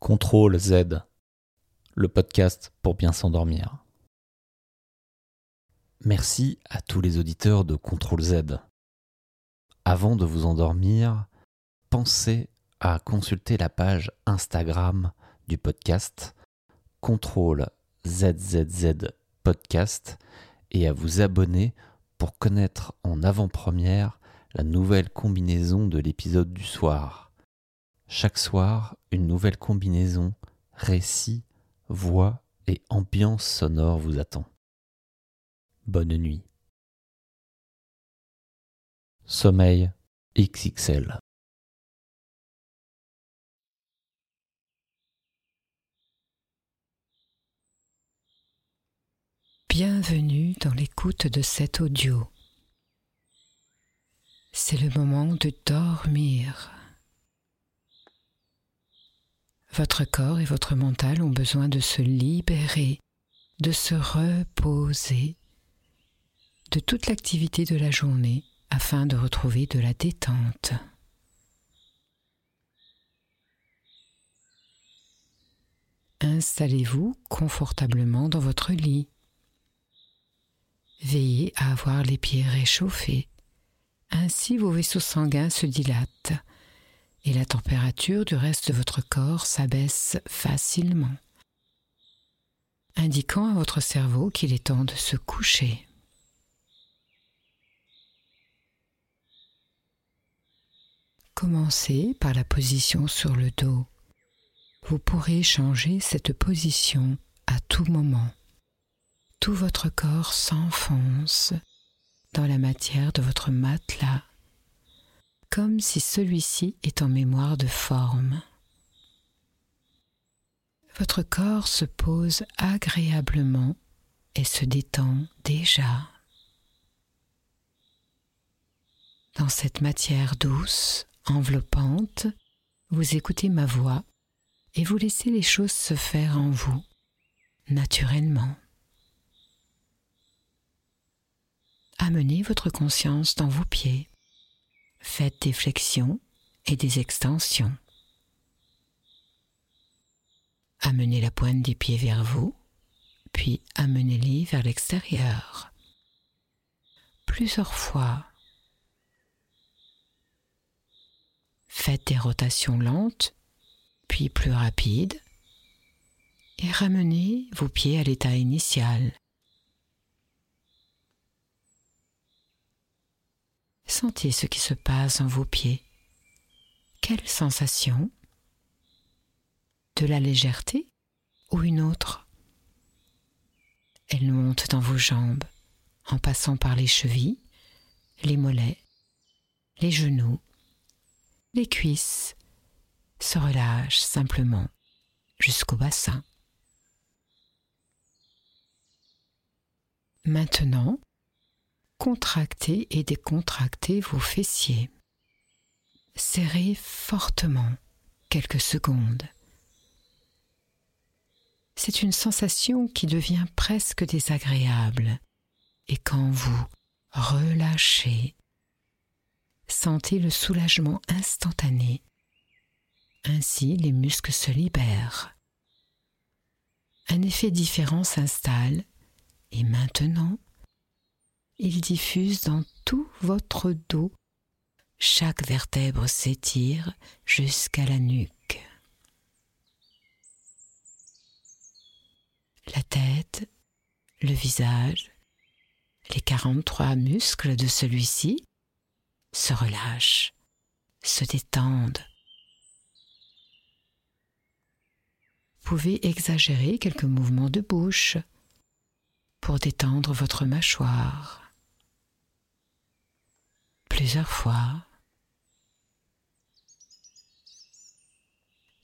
Contrôle Z, le podcast pour bien s'endormir. Merci à tous les auditeurs de Contrôle Z. Avant de vous endormir, pensez à consulter la page Instagram du podcast Contrôle ZZZ Podcast et à vous abonner pour connaître en avant-première la nouvelle combinaison de l'épisode du soir. Chaque soir, une nouvelle combinaison, récit, voix et ambiance sonore vous attend. Bonne nuit. Sommeil XXL. Bienvenue dans l'écoute de cet audio. C'est le moment de dormir. Votre corps et votre mental ont besoin de se libérer, de se reposer de toute l'activité de la journée afin de retrouver de la détente. Installez-vous confortablement dans votre lit. Veillez à avoir les pieds réchauffés. Ainsi vos vaisseaux sanguins se dilatent et la température du reste de votre corps s'abaisse facilement, indiquant à votre cerveau qu'il est temps de se coucher. Commencez par la position sur le dos. Vous pourrez changer cette position à tout moment. Tout votre corps s'enfonce dans la matière de votre matelas comme si celui-ci est en mémoire de forme. Votre corps se pose agréablement et se détend déjà. Dans cette matière douce, enveloppante, vous écoutez ma voix et vous laissez les choses se faire en vous, naturellement. Amenez votre conscience dans vos pieds. Faites des flexions et des extensions. Amenez la pointe des pieds vers vous, puis amenez-les vers l'extérieur. Plusieurs fois. Faites des rotations lentes, puis plus rapides, et ramenez vos pieds à l'état initial. Sentez ce qui se passe dans vos pieds. Quelle sensation? De la légèreté ou une autre? Elle monte dans vos jambes en passant par les chevilles, les mollets, les genoux, les cuisses, se relâche simplement jusqu'au bassin. Maintenant, contractez et décontractez vos fessiers. Serrez fortement quelques secondes. C'est une sensation qui devient presque désagréable et quand vous relâchez, sentez le soulagement instantané. Ainsi les muscles se libèrent. Un effet différent s'installe et maintenant il diffuse dans tout votre dos. Chaque vertèbre s'étire jusqu'à la nuque. La tête, le visage, les 43 muscles de celui-ci se relâchent, se détendent. Vous pouvez exagérer quelques mouvements de bouche pour détendre votre mâchoire plusieurs fois,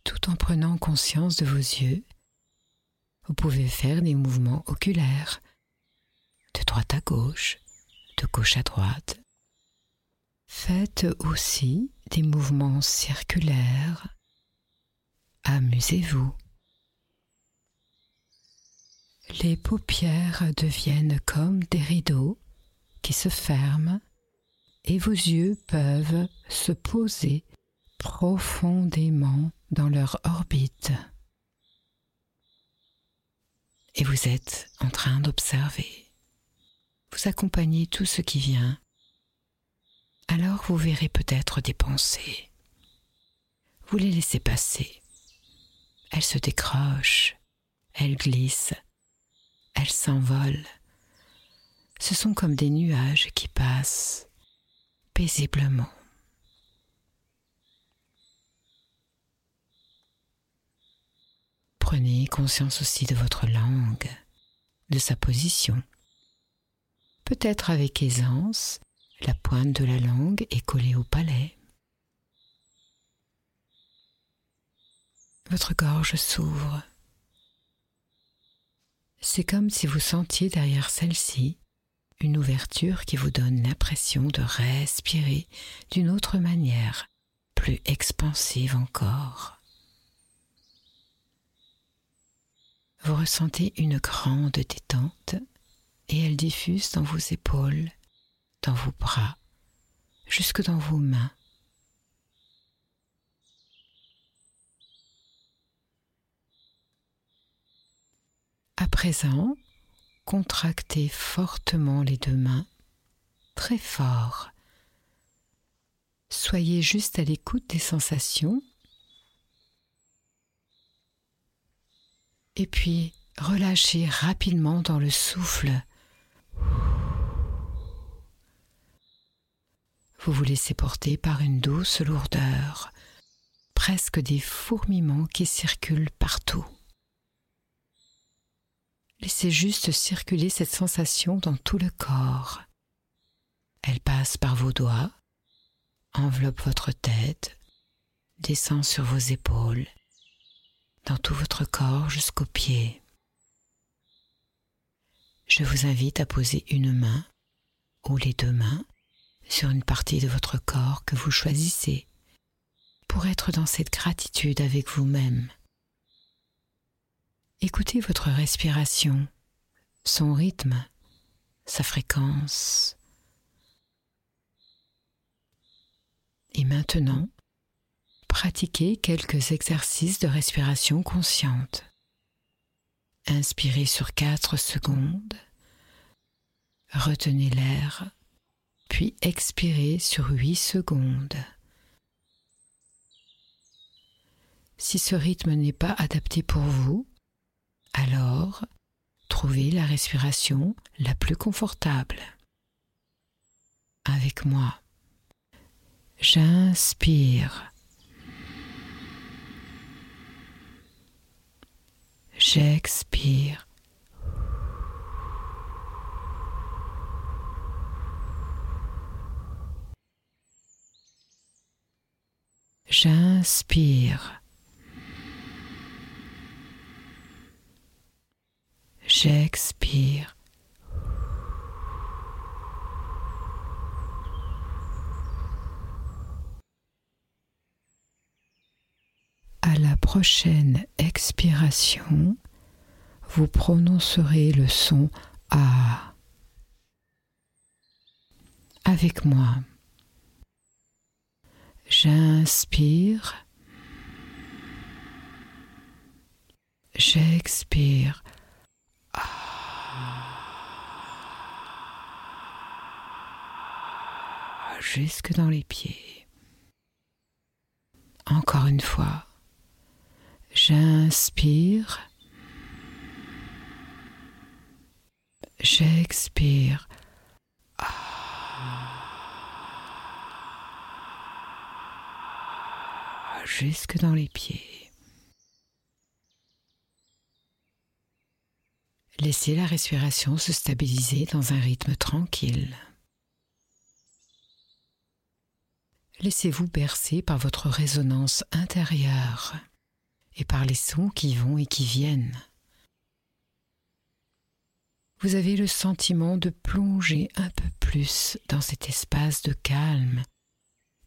tout en prenant conscience de vos yeux. Vous pouvez faire des mouvements oculaires, de droite à gauche, de gauche à droite. Faites aussi des mouvements circulaires. Amusez-vous. Les paupières deviennent comme des rideaux qui se ferment et vos yeux peuvent se poser profondément dans leur orbite. Et vous êtes en train d'observer. Vous accompagnez tout ce qui vient. Alors vous verrez peut-être des pensées. Vous les laissez passer. Elles se décrochent, elles glissent, elles s'envolent. Ce sont comme des nuages qui passent paisiblement. Prenez conscience aussi de votre langue, de sa position. Peut-être avec aisance, la pointe de la langue est collée au palais. Votre gorge s'ouvre. C'est comme si vous sentiez derrière celle-ci une ouverture qui vous donne l'impression de respirer d'une autre manière, plus expansive encore. Vous ressentez une grande détente et elle diffuse dans vos épaules, dans vos bras, jusque dans vos mains. À présent, contractez fortement les deux mains, très fort. Soyez juste à l'écoute des sensations et puis relâchez rapidement dans le souffle. Vous vous laissez porter par une douce lourdeur, presque des fourmillements qui circulent partout. Laissez juste circuler cette sensation dans tout le corps. Elle passe par vos doigts, enveloppe votre tête, descend sur vos épaules, dans tout votre corps jusqu'aux pieds. Je vous invite à poser une main ou les deux mains sur une partie de votre corps que vous choisissez pour être dans cette gratitude avec vous-même. Écoutez votre respiration, son rythme, sa fréquence. Et maintenant, pratiquez quelques exercices de respiration consciente. Inspirez sur 4 secondes, retenez l'air, puis expirez sur 8 secondes. Si ce rythme n'est pas adapté pour vous, alors trouvez la respiration la plus confortable. Avec moi, j'inspire. J'expire. J'inspire. J'expire. À la prochaine expiration, vous prononcerez le son A. Avec moi. J'inspire. J'expire. Jusque dans les pieds. Encore une fois. J'inspire. J'expire. Jusque dans les pieds. Laissez la respiration se stabiliser dans un rythme tranquille. Laissez-vous bercer par votre résonance intérieure et par les sons qui vont et qui viennent. Vous avez le sentiment de plonger un peu plus dans cet espace de calme,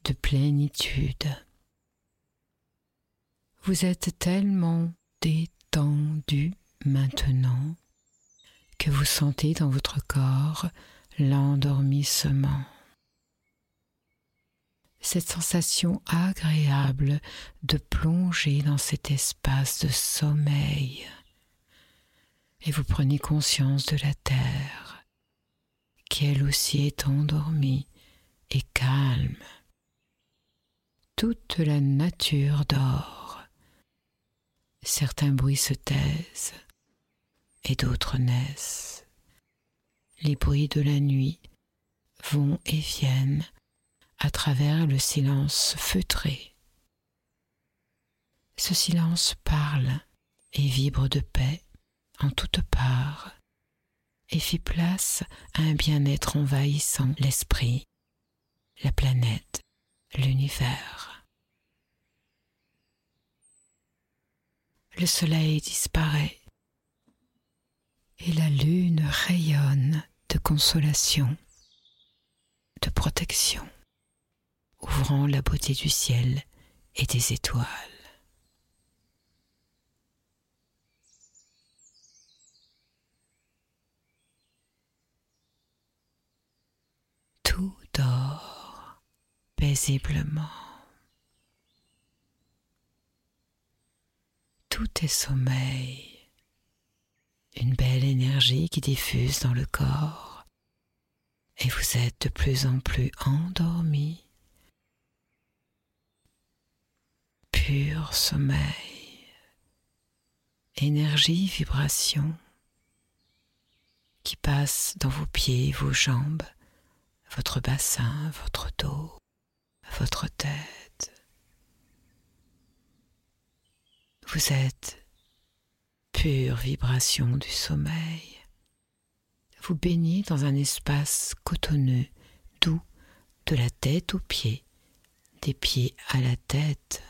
de plénitude. Vous êtes tellement détendu maintenant que vous sentez dans votre corps l'endormissement. Cette sensation agréable de plonger dans cet espace de sommeil. Et vous prenez conscience de la terre, qui elle aussi est endormie et calme. Toute la nature dort. Certains bruits se taisent et d'autres naissent. Les bruits de la nuit vont et viennent à travers le silence feutré. Ce silence parle et vibre de paix en toutes parts et fit place à un bien-être envahissant l'esprit, la planète, l'univers. Le soleil disparaît et la lune rayonne de consolation, de protection ouvrant la beauté du ciel et des étoiles. Tout dort paisiblement. Tout est sommeil, une belle énergie qui diffuse dans le corps, et vous êtes de plus en plus endormi pur sommeil, énergie, vibration qui passe dans vos pieds, vos jambes, votre bassin, votre dos, votre tête. Vous êtes pure vibration du sommeil. Vous baignez dans un espace cotonneux, doux, de la tête aux pieds, des pieds à la tête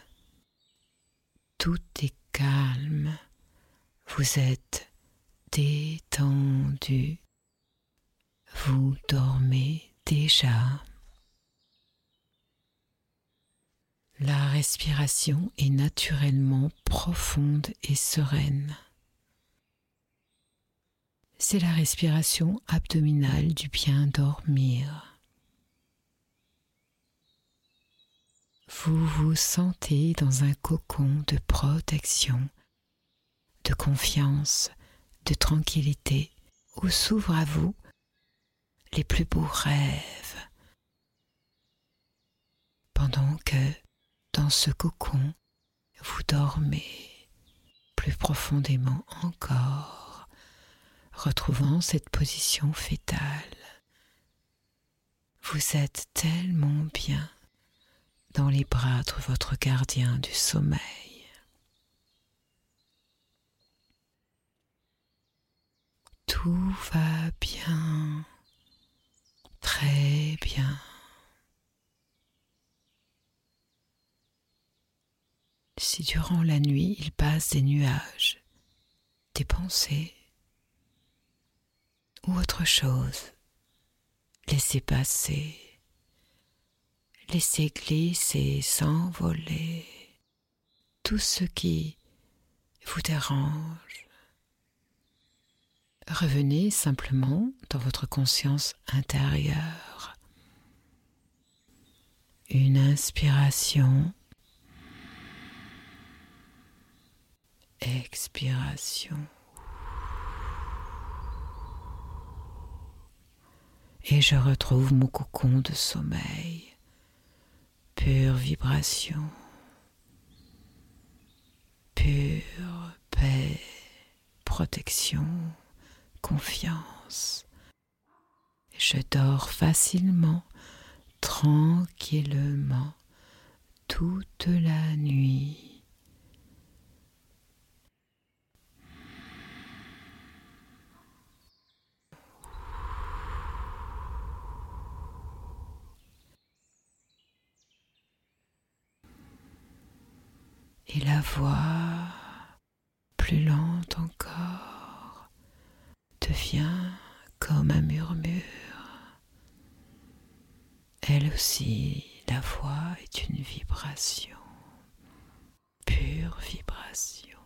tout est calme, vous êtes détendu, vous dormez déjà. La respiration est naturellement profonde et sereine. C'est la respiration abdominale du bien dormir. Vous vous sentez dans un cocon de protection, de confiance, de tranquillité, où s'ouvrent à vous les plus beaux rêves, pendant que dans ce cocon, vous dormez plus profondément encore, retrouvant cette position fétale. Vous êtes tellement bien dans les bras de votre gardien du sommeil. Tout va bien, très bien. Si durant la nuit il passe des nuages, des pensées ou autre chose, laissez passer Laissez glisser, s'envoler tout ce qui vous dérange. Revenez simplement dans votre conscience intérieure. Une inspiration. Expiration. Et je retrouve mon cocon de sommeil pure vibration, pure paix, protection, confiance. Je dors facilement, tranquillement, toute la nuit. et la voix, plus lente encore, devient comme un murmure. Elle aussi, la voix est une vibration, pure vibration.